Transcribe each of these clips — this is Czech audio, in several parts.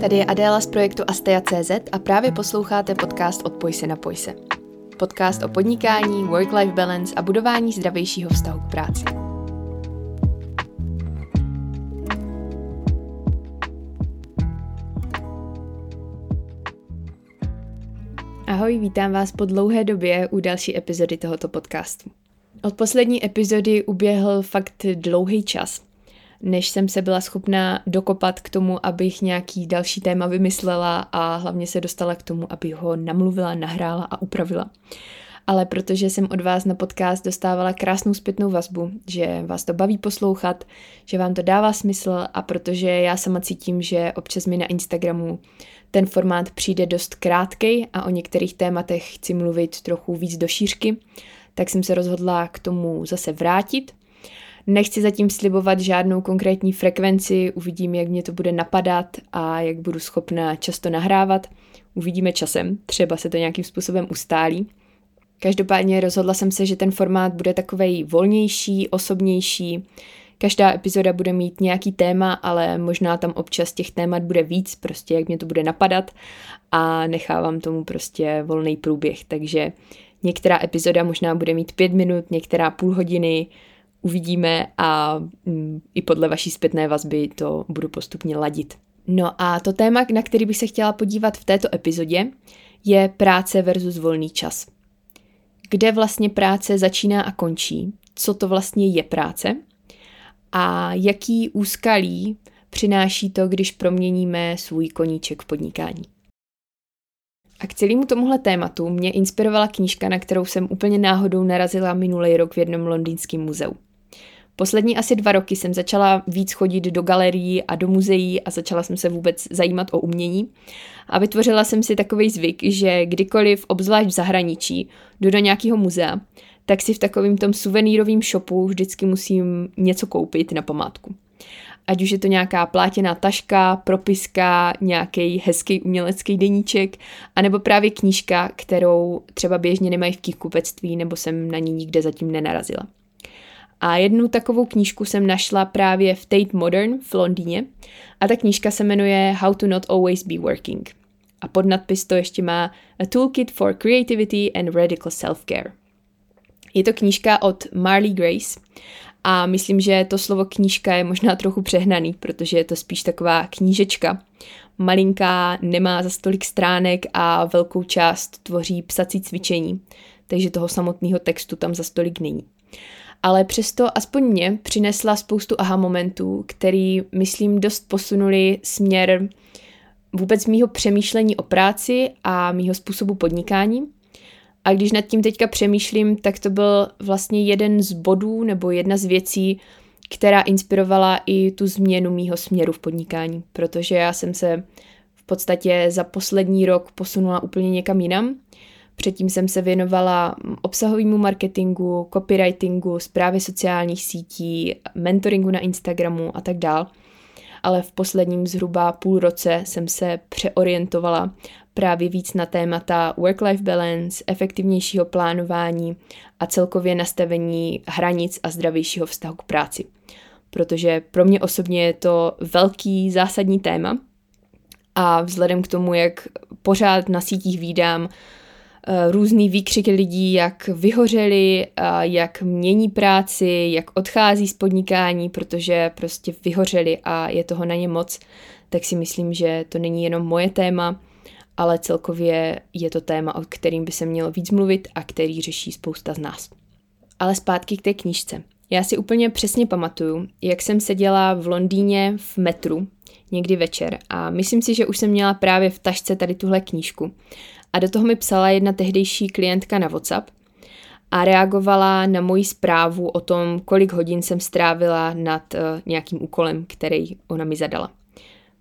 Tady je Adéla z projektu Astea.cz a právě posloucháte podcast Odpoj se na pojse. Podcast o podnikání, work-life balance a budování zdravějšího vztahu k práci. Ahoj, vítám vás po dlouhé době u další epizody tohoto podcastu. Od poslední epizody uběhl fakt dlouhý čas než jsem se byla schopná dokopat k tomu, abych nějaký další téma vymyslela a hlavně se dostala k tomu, abych ho namluvila, nahrála a upravila. Ale protože jsem od vás na podcast dostávala krásnou zpětnou vazbu, že vás to baví poslouchat, že vám to dává smysl a protože já sama cítím, že občas mi na Instagramu ten formát přijde dost krátkej a o některých tématech chci mluvit trochu víc do šířky, tak jsem se rozhodla k tomu zase vrátit Nechci zatím slibovat žádnou konkrétní frekvenci, uvidím, jak mě to bude napadat a jak budu schopna často nahrávat. Uvidíme časem, třeba se to nějakým způsobem ustálí. Každopádně rozhodla jsem se, že ten formát bude takovej volnější, osobnější. Každá epizoda bude mít nějaký téma, ale možná tam občas těch témat bude víc, prostě jak mě to bude napadat a nechávám tomu prostě volný průběh. Takže některá epizoda možná bude mít pět minut, některá půl hodiny, uvidíme a mm, i podle vaší zpětné vazby to budu postupně ladit. No a to téma, na který bych se chtěla podívat v této epizodě, je práce versus volný čas. Kde vlastně práce začíná a končí, co to vlastně je práce a jaký úskalí přináší to, když proměníme svůj koníček v podnikání. A k celému tomuhle tématu mě inspirovala knížka, na kterou jsem úplně náhodou narazila minulý rok v jednom londýnském muzeu. Poslední asi dva roky jsem začala víc chodit do galerií a do muzeí a začala jsem se vůbec zajímat o umění. A vytvořila jsem si takový zvyk, že kdykoliv, obzvlášť v zahraničí, jdu do nějakého muzea, tak si v takovém tom suvenýrovém shopu vždycky musím něco koupit na památku. Ať už je to nějaká plátěná taška, propiska, nějaký hezký umělecký deníček, anebo právě knížka, kterou třeba běžně nemají v knihkupectví, nebo jsem na ní nikde zatím nenarazila. A jednu takovou knížku jsem našla právě v Tate Modern v Londýně a ta knížka se jmenuje How to Not Always Be Working. A pod nadpis to ještě má A Toolkit for Creativity and Radical Self-Care. Je to knížka od Marley Grace a myslím, že to slovo knížka je možná trochu přehnaný, protože je to spíš taková knížečka. Malinká, nemá za stolik stránek a velkou část tvoří psací cvičení, takže toho samotného textu tam za stolik není ale přesto aspoň mě přinesla spoustu aha momentů, který, myslím, dost posunuli směr vůbec mýho přemýšlení o práci a mýho způsobu podnikání. A když nad tím teďka přemýšlím, tak to byl vlastně jeden z bodů nebo jedna z věcí, která inspirovala i tu změnu mýho směru v podnikání, protože já jsem se v podstatě za poslední rok posunula úplně někam jinam Předtím jsem se věnovala obsahovému marketingu, copywritingu, zprávě sociálních sítí, mentoringu na Instagramu a tak dál. Ale v posledním zhruba půl roce jsem se přeorientovala právě víc na témata work-life balance, efektivnějšího plánování a celkově nastavení hranic a zdravějšího vztahu k práci. Protože pro mě osobně je to velký zásadní téma a vzhledem k tomu, jak pořád na sítích výdám různý výkřiky lidí, jak vyhořeli, jak mění práci, jak odchází z podnikání, protože prostě vyhořeli a je toho na ně moc, tak si myslím, že to není jenom moje téma, ale celkově je to téma, o kterým by se mělo víc mluvit a který řeší spousta z nás. Ale zpátky k té knížce. Já si úplně přesně pamatuju, jak jsem seděla v Londýně v metru někdy večer a myslím si, že už jsem měla právě v tašce tady tuhle knížku. A do toho mi psala jedna tehdejší klientka na WhatsApp a reagovala na moji zprávu o tom, kolik hodin jsem strávila nad uh, nějakým úkolem, který ona mi zadala.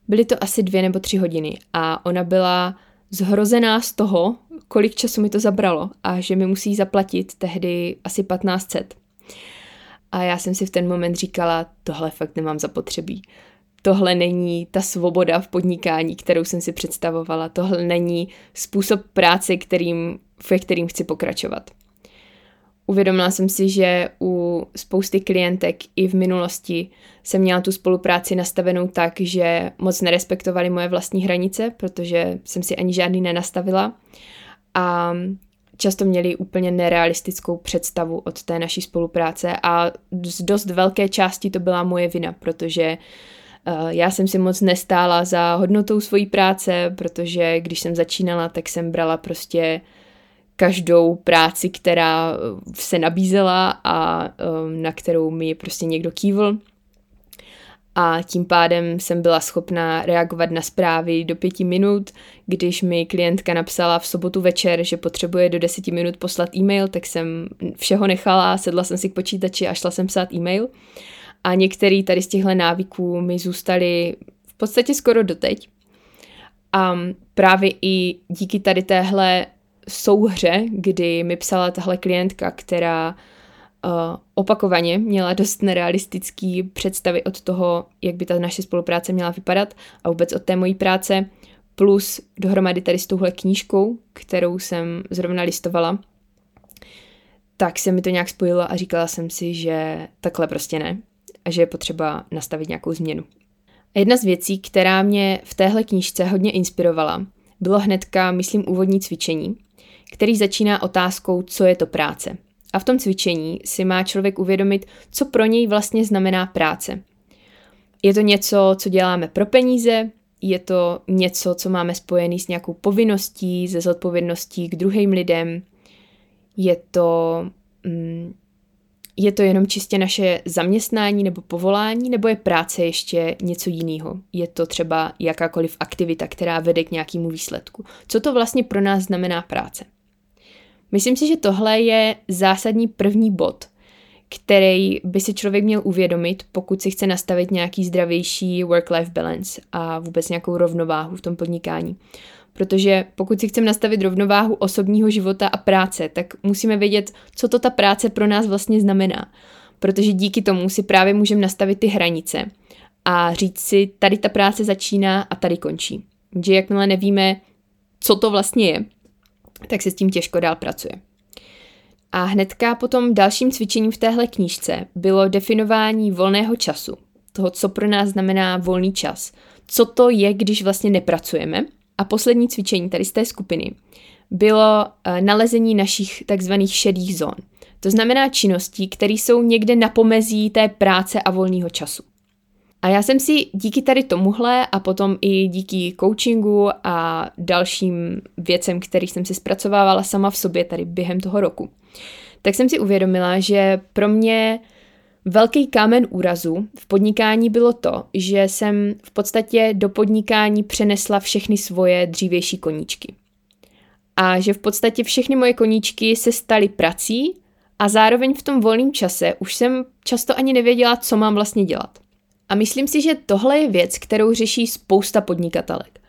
Byly to asi dvě nebo tři hodiny a ona byla zhrozená z toho, kolik času mi to zabralo a že mi musí zaplatit tehdy asi 1500. A já jsem si v ten moment říkala, tohle fakt nemám zapotřebí tohle není ta svoboda v podnikání, kterou jsem si představovala, tohle není způsob práce, kterým, ve kterým chci pokračovat. Uvědomila jsem si, že u spousty klientek i v minulosti jsem měla tu spolupráci nastavenou tak, že moc nerespektovali moje vlastní hranice, protože jsem si ani žádný nenastavila. A často měli úplně nerealistickou představu od té naší spolupráce a z dost velké části to byla moje vina, protože eh, já jsem si moc nestála za hodnotou svojí práce, protože když jsem začínala, tak jsem brala prostě každou práci, která se nabízela a eh, na kterou mi prostě někdo kývl a tím pádem jsem byla schopná reagovat na zprávy do pěti minut. Když mi klientka napsala v sobotu večer, že potřebuje do deseti minut poslat e-mail, tak jsem všeho nechala, sedla jsem si k počítači a šla jsem psát e-mail. A některý tady z těchto návyků mi zůstaly v podstatě skoro doteď. A právě i díky tady téhle souhře, kdy mi psala tahle klientka, která uh, opakovaně měla dost nerealistický představy od toho, jak by ta naše spolupráce měla vypadat a vůbec od té mojí práce, plus dohromady tady s touhle knížkou, kterou jsem zrovna listovala, tak se mi to nějak spojilo a říkala jsem si, že takhle prostě ne a že je potřeba nastavit nějakou změnu. A jedna z věcí, která mě v téhle knížce hodně inspirovala, bylo hnedka, myslím, úvodní cvičení, který začíná otázkou, co je to práce – a v tom cvičení si má člověk uvědomit, co pro něj vlastně znamená práce. Je to něco, co děláme pro peníze, je to něco, co máme spojený s nějakou povinností, ze zodpovědností k druhým lidem, je to, mm, je to jenom čistě naše zaměstnání nebo povolání, nebo je práce ještě něco jiného? Je to třeba jakákoliv aktivita, která vede k nějakému výsledku. Co to vlastně pro nás znamená práce? Myslím si, že tohle je zásadní první bod, který by si člověk měl uvědomit, pokud si chce nastavit nějaký zdravější work-life balance a vůbec nějakou rovnováhu v tom podnikání. Protože pokud si chceme nastavit rovnováhu osobního života a práce, tak musíme vědět, co to ta práce pro nás vlastně znamená. Protože díky tomu si právě můžeme nastavit ty hranice a říct si, tady ta práce začíná a tady končí. Že jakmile nevíme, co to vlastně je, tak se s tím těžko dál pracuje. A hnedka potom dalším cvičením v téhle knížce bylo definování volného času, toho, co pro nás znamená volný čas, co to je, když vlastně nepracujeme. A poslední cvičení tady z té skupiny bylo eh, nalezení našich takzvaných šedých zón. To znamená činností, které jsou někde na pomezí té práce a volného času. A já jsem si díky tady tomuhle a potom i díky coachingu a dalším věcem, kterých jsem si zpracovávala sama v sobě tady během toho roku, tak jsem si uvědomila, že pro mě velký kámen úrazu v podnikání bylo to, že jsem v podstatě do podnikání přenesla všechny svoje dřívější koníčky. A že v podstatě všechny moje koníčky se staly prací a zároveň v tom volném čase už jsem často ani nevěděla, co mám vlastně dělat. A myslím si, že tohle je věc, kterou řeší spousta podnikatelek.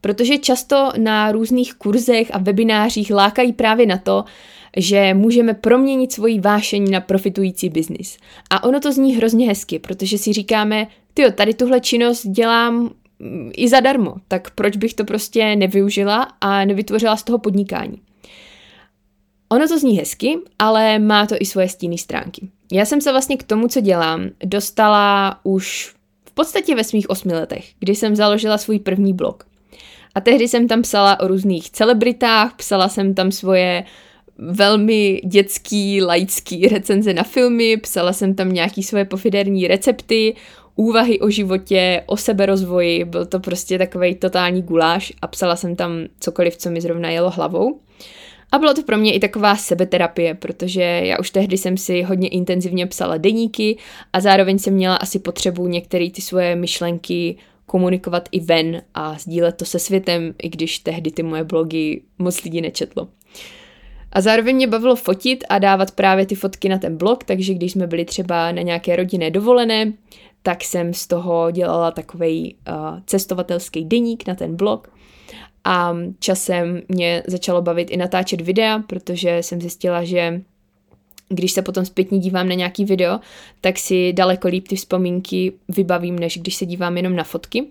Protože často na různých kurzech a webinářích lákají právě na to, že můžeme proměnit svoji vášení na profitující biznis. A ono to zní hrozně hezky, protože si říkáme, ty tady tuhle činnost dělám mm, i zadarmo, tak proč bych to prostě nevyužila a nevytvořila z toho podnikání. Ono to zní hezky, ale má to i svoje stíny stránky. Já jsem se vlastně k tomu, co dělám, dostala už v podstatě ve svých osmi letech, kdy jsem založila svůj první blog. A tehdy jsem tam psala o různých celebritách, psala jsem tam svoje velmi dětský, laický recenze na filmy, psala jsem tam nějaký svoje pofiderní recepty, úvahy o životě, o seberozvoji, byl to prostě takový totální guláš a psala jsem tam cokoliv, co mi zrovna jelo hlavou. A bylo to pro mě i taková sebeterapie, protože já už tehdy jsem si hodně intenzivně psala deníky a zároveň jsem měla asi potřebu některé ty svoje myšlenky komunikovat i ven a sdílet to se světem, i když tehdy ty moje blogy moc lidí nečetlo. A zároveň mě bavilo fotit a dávat právě ty fotky na ten blog, takže když jsme byli třeba na nějaké rodinné dovolené, tak jsem z toho dělala takový uh, cestovatelský deník na ten blog a časem mě začalo bavit i natáčet videa, protože jsem zjistila, že když se potom zpětně dívám na nějaký video, tak si daleko líp ty vzpomínky vybavím, než když se dívám jenom na fotky.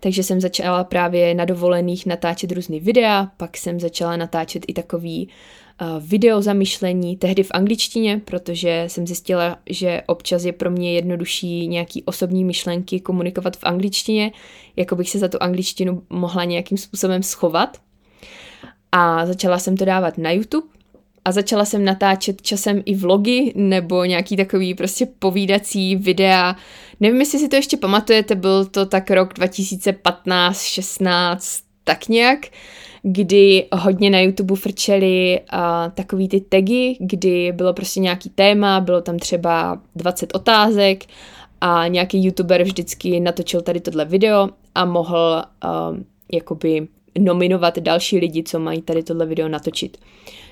Takže jsem začala právě na dovolených natáčet různý videa, pak jsem začala natáčet i takový video zamyšlení, tehdy v angličtině, protože jsem zjistila, že občas je pro mě jednodušší nějaký osobní myšlenky komunikovat v angličtině, jako bych se za tu angličtinu mohla nějakým způsobem schovat. A začala jsem to dávat na YouTube a začala jsem natáčet časem i vlogy nebo nějaký takový prostě povídací videa. Nevím, jestli si to ještě pamatujete, byl to tak rok 2015, 16, tak nějak, kdy hodně na YouTube frčeli uh, takový ty tagy, kdy bylo prostě nějaký téma, bylo tam třeba 20 otázek a nějaký youtuber vždycky natočil tady tohle video a mohl uh, jakoby nominovat další lidi, co mají tady tohle video natočit.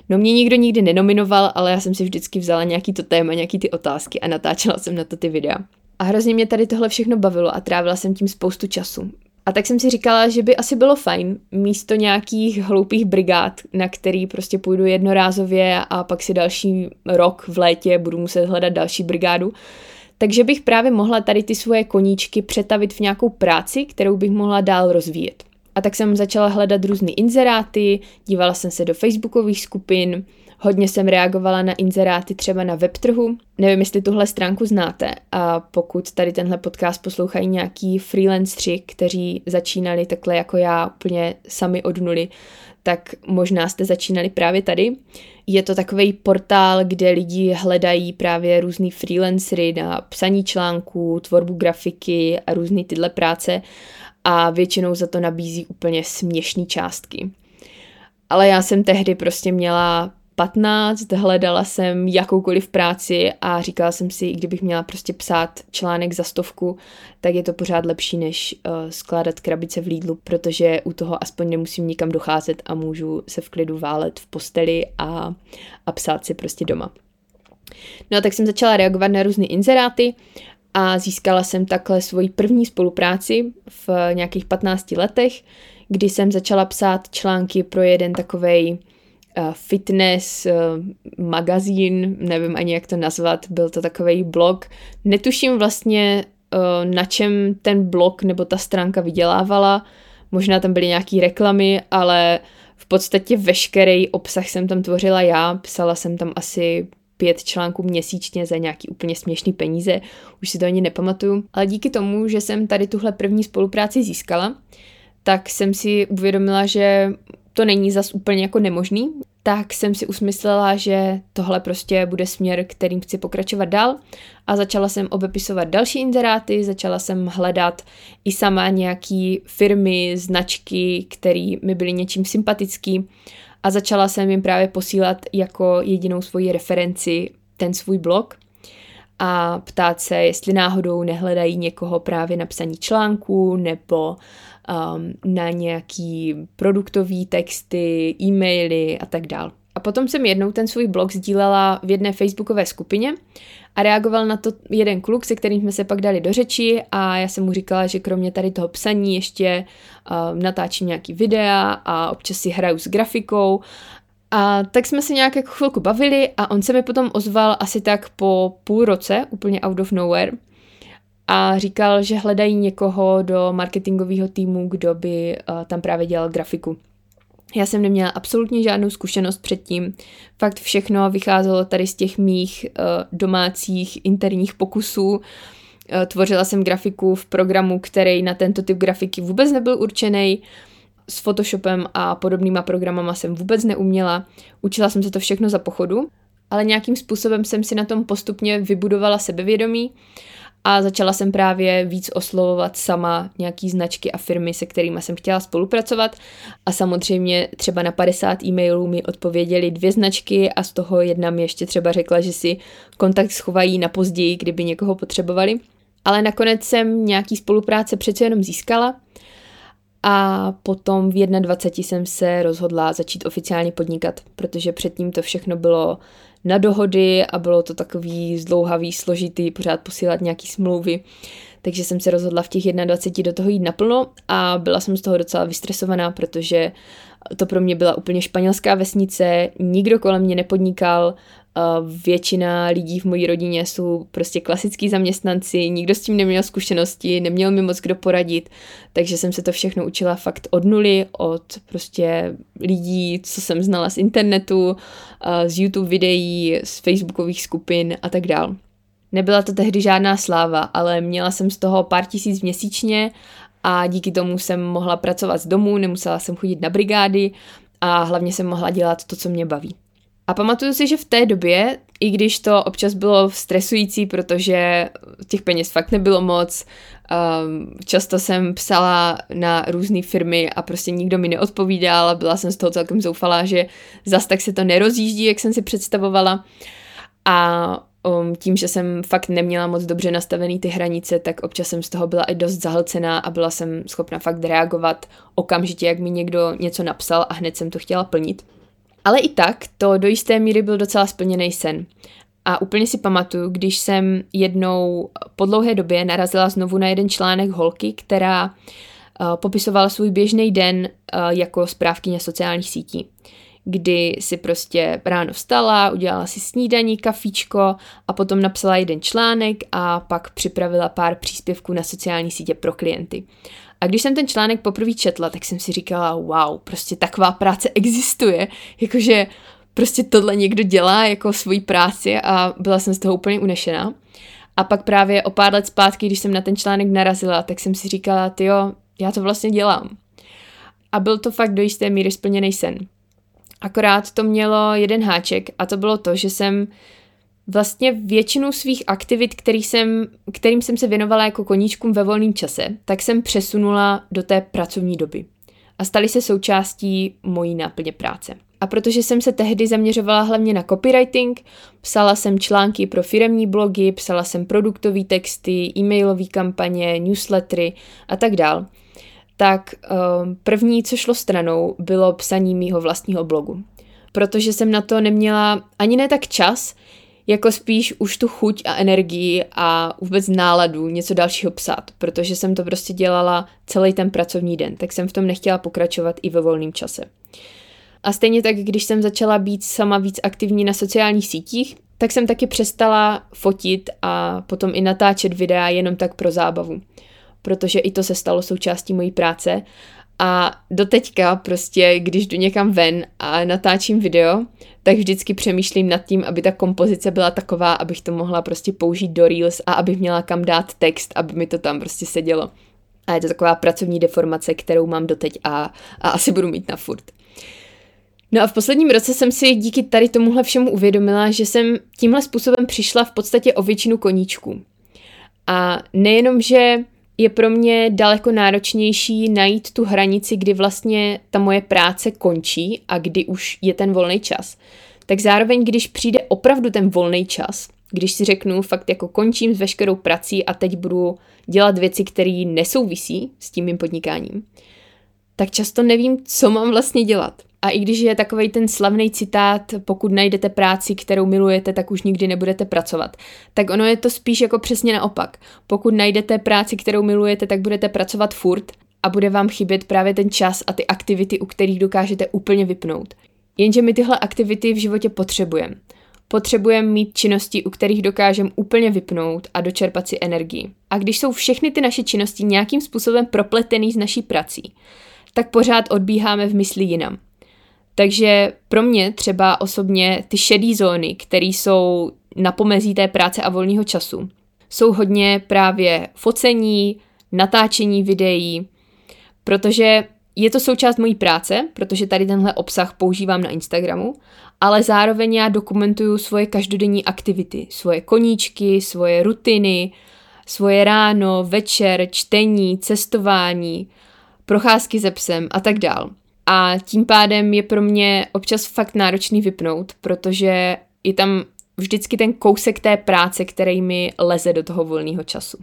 No mě nikdo nikdy nenominoval, ale já jsem si vždycky vzala nějaký to téma, nějaký ty otázky a natáčela jsem na to ty videa. A hrozně mě tady tohle všechno bavilo a trávila jsem tím spoustu času. A tak jsem si říkala, že by asi bylo fajn místo nějakých hloupých brigád, na který prostě půjdu jednorázově a pak si další rok v létě budu muset hledat další brigádu, takže bych právě mohla tady ty svoje koníčky přetavit v nějakou práci, kterou bych mohla dál rozvíjet. A tak jsem začala hledat různé inzeráty, dívala jsem se do facebookových skupin, hodně jsem reagovala na inzeráty třeba na webtrhu. Nevím, jestli tuhle stránku znáte a pokud tady tenhle podcast poslouchají nějaký freelancři, kteří začínali takhle jako já úplně sami od nuly, tak možná jste začínali právě tady. Je to takový portál, kde lidi hledají právě různý freelancery na psaní článků, tvorbu grafiky a různé tyhle práce a většinou za to nabízí úplně směšné částky. Ale já jsem tehdy prostě měla 15, hledala jsem jakoukoliv práci a říkala jsem si, kdybych měla prostě psát článek za stovku, tak je to pořád lepší, než uh, skládat krabice v Lidlu, protože u toho aspoň nemusím nikam docházet a můžu se v klidu válet v posteli a, a psát si prostě doma. No a tak jsem začala reagovat na různé inzeráty a získala jsem takhle svoji první spolupráci v nějakých 15 letech, kdy jsem začala psát články pro jeden takovej fitness uh, magazín, nevím ani jak to nazvat, byl to takový blog. Netuším vlastně, uh, na čem ten blog nebo ta stránka vydělávala, možná tam byly nějaké reklamy, ale v podstatě veškerý obsah jsem tam tvořila já, psala jsem tam asi pět článků měsíčně za nějaký úplně směšný peníze, už si to ani nepamatuju, ale díky tomu, že jsem tady tuhle první spolupráci získala, tak jsem si uvědomila, že to není zas úplně jako nemožný, tak jsem si usmyslela, že tohle prostě bude směr, kterým chci pokračovat dál. A začala jsem obepisovat další inzeráty, začala jsem hledat i sama nějaký firmy, značky, které mi byly něčím sympatický. A začala jsem jim právě posílat jako jedinou svoji referenci ten svůj blog a ptát se, jestli náhodou nehledají někoho právě na psaní článků nebo um, na nějaký produktový texty, e-maily a tak dál. A potom jsem jednou ten svůj blog sdílela v jedné facebookové skupině a reagoval na to jeden kluk, se kterým jsme se pak dali do řeči a já jsem mu říkala, že kromě tady toho psaní ještě uh, natáčím nějaký videa a občas si hraju s grafikou a tak jsme se nějak jako chvilku bavili a on se mi potom ozval asi tak po půl roce, úplně out of nowhere, a říkal, že hledají někoho do marketingového týmu, kdo by uh, tam právě dělal grafiku. Já jsem neměla absolutně žádnou zkušenost předtím. Fakt všechno vycházelo tady z těch mých uh, domácích interních pokusů. Uh, tvořila jsem grafiku v programu, který na tento typ grafiky vůbec nebyl určený. S Photoshopem a podobnýma programama jsem vůbec neuměla. Učila jsem se to všechno za pochodu, ale nějakým způsobem jsem si na tom postupně vybudovala sebevědomí a začala jsem právě víc oslovovat sama nějaký značky a firmy, se kterými jsem chtěla spolupracovat a samozřejmě třeba na 50 e-mailů mi odpověděly dvě značky a z toho jedna mi ještě třeba řekla, že si kontakt schovají na později, kdyby někoho potřebovali. Ale nakonec jsem nějaký spolupráce přece jenom získala a potom v 21 jsem se rozhodla začít oficiálně podnikat, protože předtím to všechno bylo na dohody a bylo to takový zdlouhavý, složitý, pořád posílat nějaký smlouvy. Takže jsem se rozhodla v těch 21 do toho jít naplno a byla jsem z toho docela vystresovaná, protože To pro mě byla úplně španělská vesnice, nikdo kolem mě nepodnikal, většina lidí v mojí rodině jsou prostě klasický zaměstnanci, nikdo s tím neměl zkušenosti, neměl mi moc kdo poradit, takže jsem se to všechno učila fakt od nuly, od prostě lidí, co jsem znala z internetu, z YouTube videí, z facebookových skupin a tak dál. Nebyla to tehdy žádná sláva, ale měla jsem z toho pár tisíc měsíčně a díky tomu jsem mohla pracovat z domu, nemusela jsem chodit na brigády a hlavně jsem mohla dělat to, co mě baví. A pamatuju si, že v té době, i když to občas bylo stresující, protože těch peněz fakt nebylo moc, um, často jsem psala na různé firmy a prostě nikdo mi neodpovídal byla jsem z toho celkem zoufalá, že zas tak se to nerozjíždí, jak jsem si představovala. A um, tím, že jsem fakt neměla moc dobře nastavený ty hranice, tak občas jsem z toho byla i dost zahlcená a byla jsem schopna fakt reagovat okamžitě, jak mi někdo něco napsal a hned jsem to chtěla plnit. Ale i tak to do jisté míry byl docela splněný sen. A úplně si pamatuju, když jsem jednou po dlouhé době narazila znovu na jeden článek holky, která uh, popisovala svůj běžný den uh, jako správkyně sociálních sítí kdy si prostě ráno vstala, udělala si snídaní, kafíčko a potom napsala jeden článek a pak připravila pár příspěvků na sociální sítě pro klienty. A když jsem ten článek poprvé četla, tak jsem si říkala, wow, prostě taková práce existuje, jakože prostě tohle někdo dělá jako svoji práci a byla jsem z toho úplně unešená. A pak právě o pár let zpátky, když jsem na ten článek narazila, tak jsem si říkala, jo, já to vlastně dělám. A byl to fakt do jisté míry splněný sen. Akorát to mělo jeden háček a to bylo to, že jsem vlastně většinu svých aktivit, který jsem, kterým jsem se věnovala jako koníčkům ve volném čase, tak jsem přesunula do té pracovní doby a staly se součástí mojí náplně práce. A protože jsem se tehdy zaměřovala hlavně na copywriting, psala jsem články pro firemní blogy, psala jsem produktové texty, e-mailové kampaně, newslettery a tak dál, tak um, první, co šlo stranou, bylo psaní mýho vlastního blogu. Protože jsem na to neměla ani ne tak čas, jako spíš už tu chuť a energii a vůbec náladu něco dalšího psát, protože jsem to prostě dělala celý ten pracovní den, tak jsem v tom nechtěla pokračovat i ve volném čase. A stejně tak, když jsem začala být sama víc aktivní na sociálních sítích, tak jsem taky přestala fotit a potom i natáčet videa jenom tak pro zábavu protože i to se stalo součástí mojí práce. A doteďka prostě, když jdu někam ven a natáčím video, tak vždycky přemýšlím nad tím, aby ta kompozice byla taková, abych to mohla prostě použít do Reels a abych měla kam dát text, aby mi to tam prostě sedělo. A je to taková pracovní deformace, kterou mám doteď a, a asi budu mít na furt. No a v posledním roce jsem si díky tady tomuhle všemu uvědomila, že jsem tímhle způsobem přišla v podstatě o většinu koníčků. A nejenom, že je pro mě daleko náročnější najít tu hranici, kdy vlastně ta moje práce končí a kdy už je ten volný čas. Tak zároveň, když přijde opravdu ten volný čas, když si řeknu fakt jako končím s veškerou prací a teď budu dělat věci, které nesouvisí s tím mým podnikáním, tak často nevím, co mám vlastně dělat. A i když je takový ten slavný citát, pokud najdete práci, kterou milujete, tak už nikdy nebudete pracovat, tak ono je to spíš jako přesně naopak. Pokud najdete práci, kterou milujete, tak budete pracovat furt a bude vám chybět právě ten čas a ty aktivity, u kterých dokážete úplně vypnout. Jenže my tyhle aktivity v životě potřebujeme. Potřebujeme mít činnosti, u kterých dokážeme úplně vypnout a dočerpat si energii. A když jsou všechny ty naše činnosti nějakým způsobem propletený s naší prací, tak pořád odbíháme v mysli jinam. Takže pro mě třeba osobně ty šedé zóny, které jsou na pomezí té práce a volného času, jsou hodně právě focení, natáčení videí, protože je to součást mojí práce, protože tady tenhle obsah používám na Instagramu, ale zároveň já dokumentuju svoje každodenní aktivity, svoje koníčky, svoje rutiny, svoje ráno, večer, čtení, cestování, procházky se psem a tak dál. A tím pádem je pro mě občas fakt náročný vypnout, protože je tam vždycky ten kousek té práce, který mi leze do toho volného času.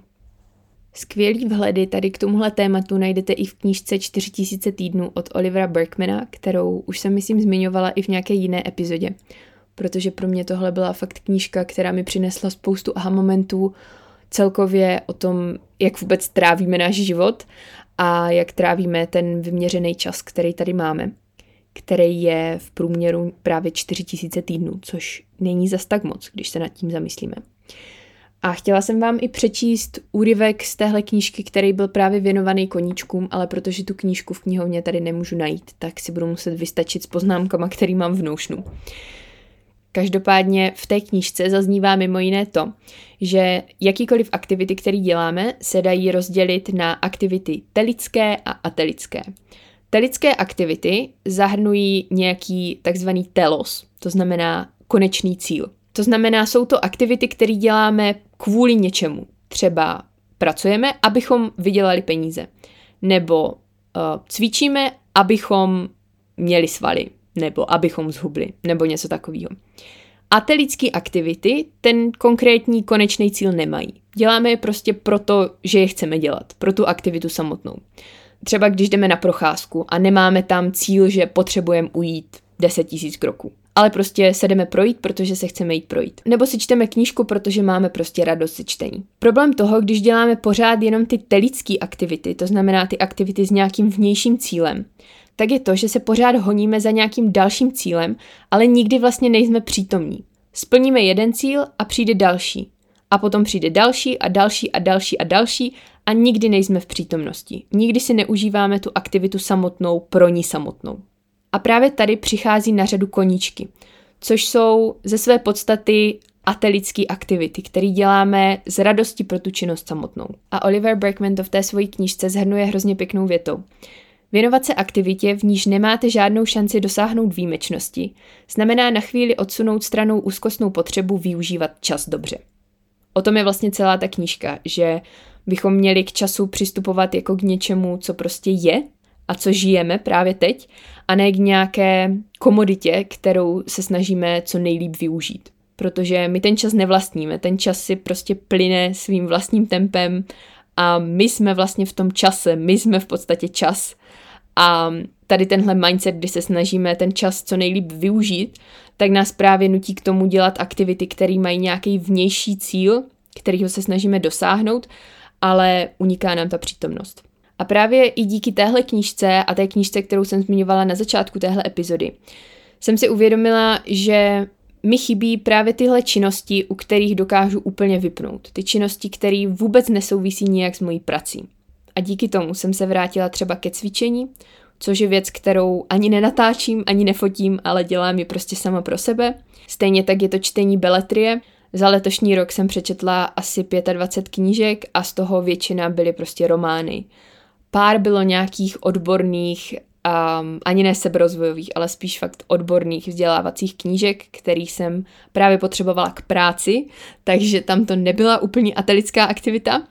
Skvělý vhledy tady k tomuhle tématu najdete i v knížce 4000 týdnů od Olivera Berkmana, kterou už jsem myslím zmiňovala i v nějaké jiné epizodě, protože pro mě tohle byla fakt knížka, která mi přinesla spoustu aha momentů celkově o tom, jak vůbec trávíme náš život a jak trávíme ten vyměřený čas, který tady máme. který je v průměru právě 4000 týdnů, což není zas tak moc, když se nad tím zamyslíme. A chtěla jsem vám i přečíst úryvek z téhle knížky, který byl právě věnovaný koníčkům, ale protože tu knížku v knihovně tady nemůžu najít, tak si budu muset vystačit s poznámkama, který mám v Notionu. Každopádně v té knížce zaznívá mimo jiné to, že jakýkoliv aktivity, které děláme, se dají rozdělit na aktivity telické a atelické. Telické aktivity zahrnují nějaký takzvaný telos, to znamená konečný cíl. To znamená, jsou to aktivity, které děláme kvůli něčemu. Třeba pracujeme, abychom vydělali peníze. Nebo uh, cvičíme, abychom měli svaly. Nebo abychom zhubli. Nebo něco takového. Atelické aktivity ten konkrétní konečný cíl nemají. Děláme je prostě proto, že je chceme dělat. Pro tu aktivitu samotnou. Třeba když jdeme na procházku a nemáme tam cíl, že potřebujeme ujít 10 tisíc kroků ale prostě se jdeme projít, protože se chceme jít projít. Nebo si čteme knížku, protože máme prostě radost ze čtení. Problém toho, když děláme pořád jenom ty telické aktivity, to znamená ty aktivity s nějakým vnějším cílem, tak je to, že se pořád honíme za nějakým dalším cílem, ale nikdy vlastně nejsme přítomní. Splníme jeden cíl a přijde další. A potom přijde další a další a další a další a nikdy nejsme v přítomnosti. Nikdy si neužíváme tu aktivitu samotnou pro ní samotnou. A právě tady přichází na řadu koníčky, což jsou ze své podstaty atelické aktivity, které děláme z radosti pro tu činnost samotnou. A Oliver Berkman to v té své knížce zhrnuje hrozně pěknou větou. Věnovat se aktivitě, v níž nemáte žádnou šanci dosáhnout výjimečnosti, znamená na chvíli odsunout stranou úzkostnou potřebu využívat čas dobře. O tom je vlastně celá ta knížka, že bychom měli k času přistupovat jako k něčemu, co prostě je a co žijeme právě teď, a ne k nějaké komoditě, kterou se snažíme co nejlíp využít. Protože my ten čas nevlastníme, ten čas si prostě plyne svým vlastním tempem a my jsme vlastně v tom čase, my jsme v podstatě čas. A tady tenhle mindset, kdy se snažíme ten čas co nejlíp využít, tak nás právě nutí k tomu dělat aktivity, které mají nějaký vnější cíl, kterýho se snažíme dosáhnout, ale uniká nám ta přítomnost. A právě i díky téhle knížce a té knížce, kterou jsem zmiňovala na začátku téhle epizody, jsem si uvědomila, že mi chybí právě tyhle činnosti, u kterých dokážu úplně vypnout. Ty činnosti, které vůbec nesouvisí nijak s mojí prací. A díky tomu jsem se vrátila třeba ke cvičení, což je věc, kterou ani nenatáčím, ani nefotím, ale dělám ji prostě sama pro sebe. Stejně tak je to čtení beletrie. Za letošní rok jsem přečetla asi 25 knížek a z toho většina byly prostě romány. Pár bylo nějakých odborných, um, ani ne seberozvojových, ale spíš fakt odborných vzdělávacích knížek, který jsem právě potřebovala k práci, takže tam to nebyla úplně atelická aktivita.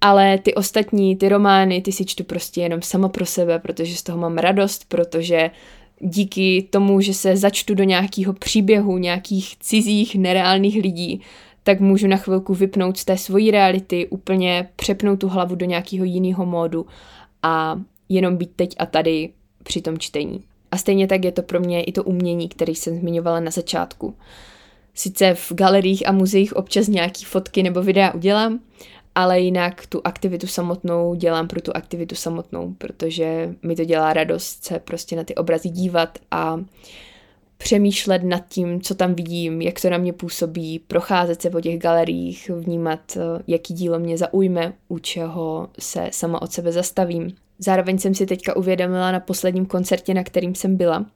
Ale ty ostatní, ty romány, ty si čtu prostě jenom sama pro sebe, protože z toho mám radost, protože díky tomu, že se začtu do nějakého příběhu, nějakých cizích, nereálných lidí, tak můžu na chvilku vypnout z té svojí reality, úplně přepnout tu hlavu do nějakého jiného módu a jenom být teď a tady při tom čtení. A stejně tak je to pro mě i to umění, který jsem zmiňovala na začátku. Sice v galeriích a muzeích občas nějaký fotky nebo videa udělám, ale jinak tu aktivitu samotnou dělám pro tu aktivitu samotnou, protože mi to dělá radost se prostě na ty obrazy dívat a přemýšlet nad tím, co tam vidím, jak to na mě působí, procházet se po těch galeriích, vnímat, eh, jaký dílo mě zaujme, u čeho se sama od sebe zastavím. Zároveň jsem si teďka uvědomila na posledním koncertě, na kterým jsem byla,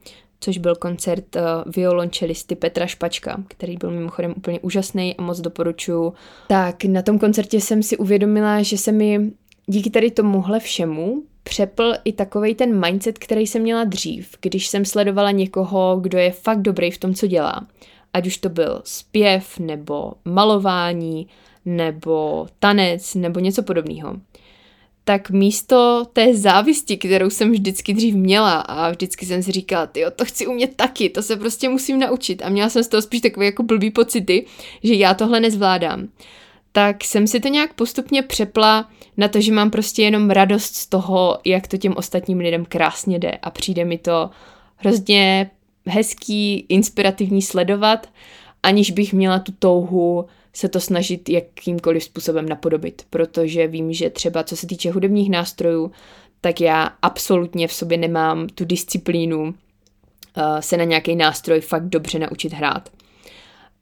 což byl koncert uh, violončelisty Petra Špačka, který byl mimochodem úplně úžasný a moc doporučuju. Tak na tom koncertě jsem si uvědomila, že se mi díky tady tomuhle všemu přepl i takový ten mindset, který jsem měla dřív, když jsem sledovala někoho, kdo je fakt dobrý v tom, co dělá. Ať už to byl zpěv, nebo malování, nebo tanec, nebo něco podobného. Tak místo té závisti, kterou jsem vždycky dřív měla a vždycky jsem si říkala, jo, to chci umět taky, to se prostě musím naučit. A měla jsem z toho spíš takové jako blbý pocity, že já tohle nezvládám tak jsem si to nějak postupně přepla na to, že mám prostě jenom radost z toho, jak to těm ostatním lidem krásně jde a přijde mi to hrozně hezký, inspirativní sledovat, aniž bych měla tu touhu se to snažit jakýmkoliv způsobem napodobit, protože vím, že třeba co se týče hudebních nástrojů, tak já absolutně v sobě nemám tu disciplínu uh, se na nějaký nástroj fakt dobře naučit hrát.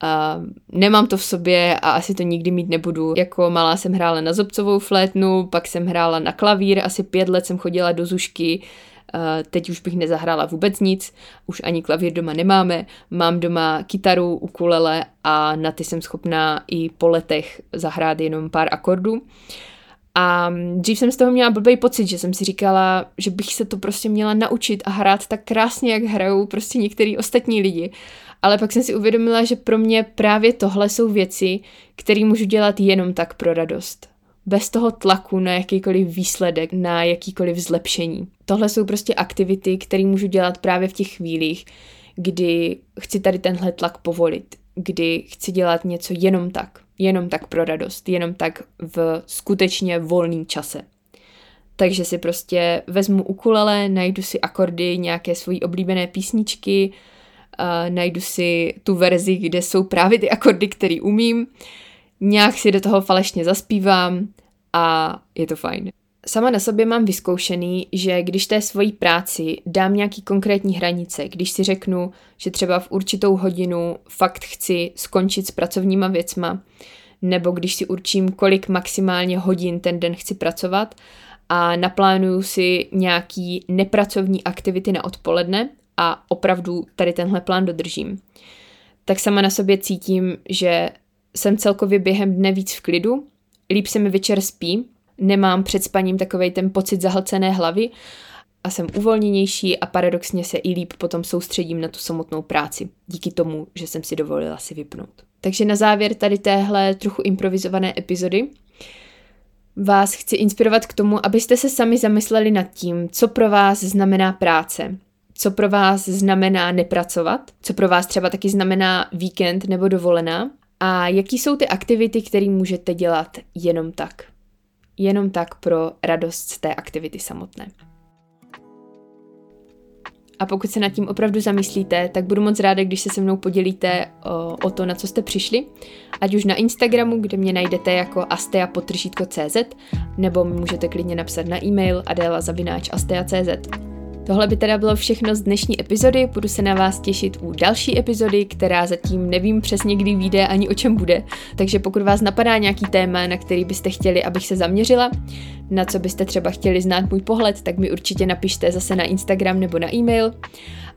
Uh, nemám to v sobě a asi to nikdy mít nebudu. Jako malá jsem hrála na zobcovou flétnu, pak jsem hrála na klavír, asi pět let jsem chodila do zušky, teď už bych nezahrála vůbec nic, už ani klavír doma nemáme, mám doma kytaru, ukulele a na ty jsem schopná i po letech zahrát jenom pár akordů. A dřív jsem z toho měla blbý pocit, že jsem si říkala, že bych se to prostě měla naučit a hrát tak krásně, jak hrajou prostě některý ostatní lidi. Ale pak jsem si uvědomila, že pro mě právě tohle jsou věci, které můžu dělat jenom tak pro radost. Bez toho tlaku na jakýkoliv výsledek, na jakýkoliv zlepšení. Tohle jsou prostě aktivity, které můžu dělat právě v těch chvílích, kdy chci tady tenhle tlak povolit, kdy chci dělat něco jenom tak, jenom tak pro radost, jenom tak v skutečně volným čase. Takže si prostě vezmu ukulele, najdu si akordy, nějaké svojí oblíbené písničky, uh, najdu si tu verzi, kde jsou právě ty akordy, které umím, nějak si do toho falešně zaspívám a je to fajn. Sama na sobě mám vyzkoušený, že když té svojí práci dám nějaký konkrétní hranice, když si řeknu, že třeba v určitou hodinu fakt chci skončit s pracovníma věcma, nebo když si určím, kolik maximálně hodin ten den chci pracovat a naplánuju si nějaký nepracovní aktivity na odpoledne a opravdu tady tenhle plán dodržím, tak sama na sobě cítím, že jsem celkově během dne víc v klidu, líp se mi večer spí, nemám před spaním takovej ten pocit zahlcené hlavy a jsem uvolněnější a paradoxně se i líp potom soustředím na tu samotnou práci, díky tomu, že jsem si dovolila si vypnout. Takže na závěr tady téhle trochu improvizované epizody vás chci inspirovat k tomu, abyste se sami zamysleli nad tím, co pro vás znamená práce, co pro vás znamená nepracovat, co pro vás třeba taky znamená víkend nebo dovolená a jaký jsou ty aktivity, které můžete dělat jenom tak. Jenom tak pro radost z té aktivity samotné. A pokud se nad tím opravdu zamyslíte, tak budu moc ráda, když se se mnou podělíte o, o to, na co jste přišli, ať už na Instagramu, kde mě najdete jako astea.cz, nebo mi můžete klidně napsat na e-mail adela.astea.cz. Tohle by teda bylo všechno z dnešní epizody, budu se na vás těšit u další epizody, která zatím nevím přesně kdy vyjde ani o čem bude, takže pokud vás napadá nějaký téma, na který byste chtěli, abych se zaměřila, na co byste třeba chtěli znát můj pohled, tak mi určitě napište zase na Instagram nebo na e-mail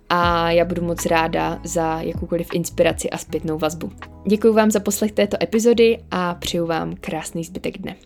a já budu moc ráda za jakoukoliv inspiraci a zpětnou vazbu. Děkuji vám za poslech této epizody a přeju vám krásný zbytek dne.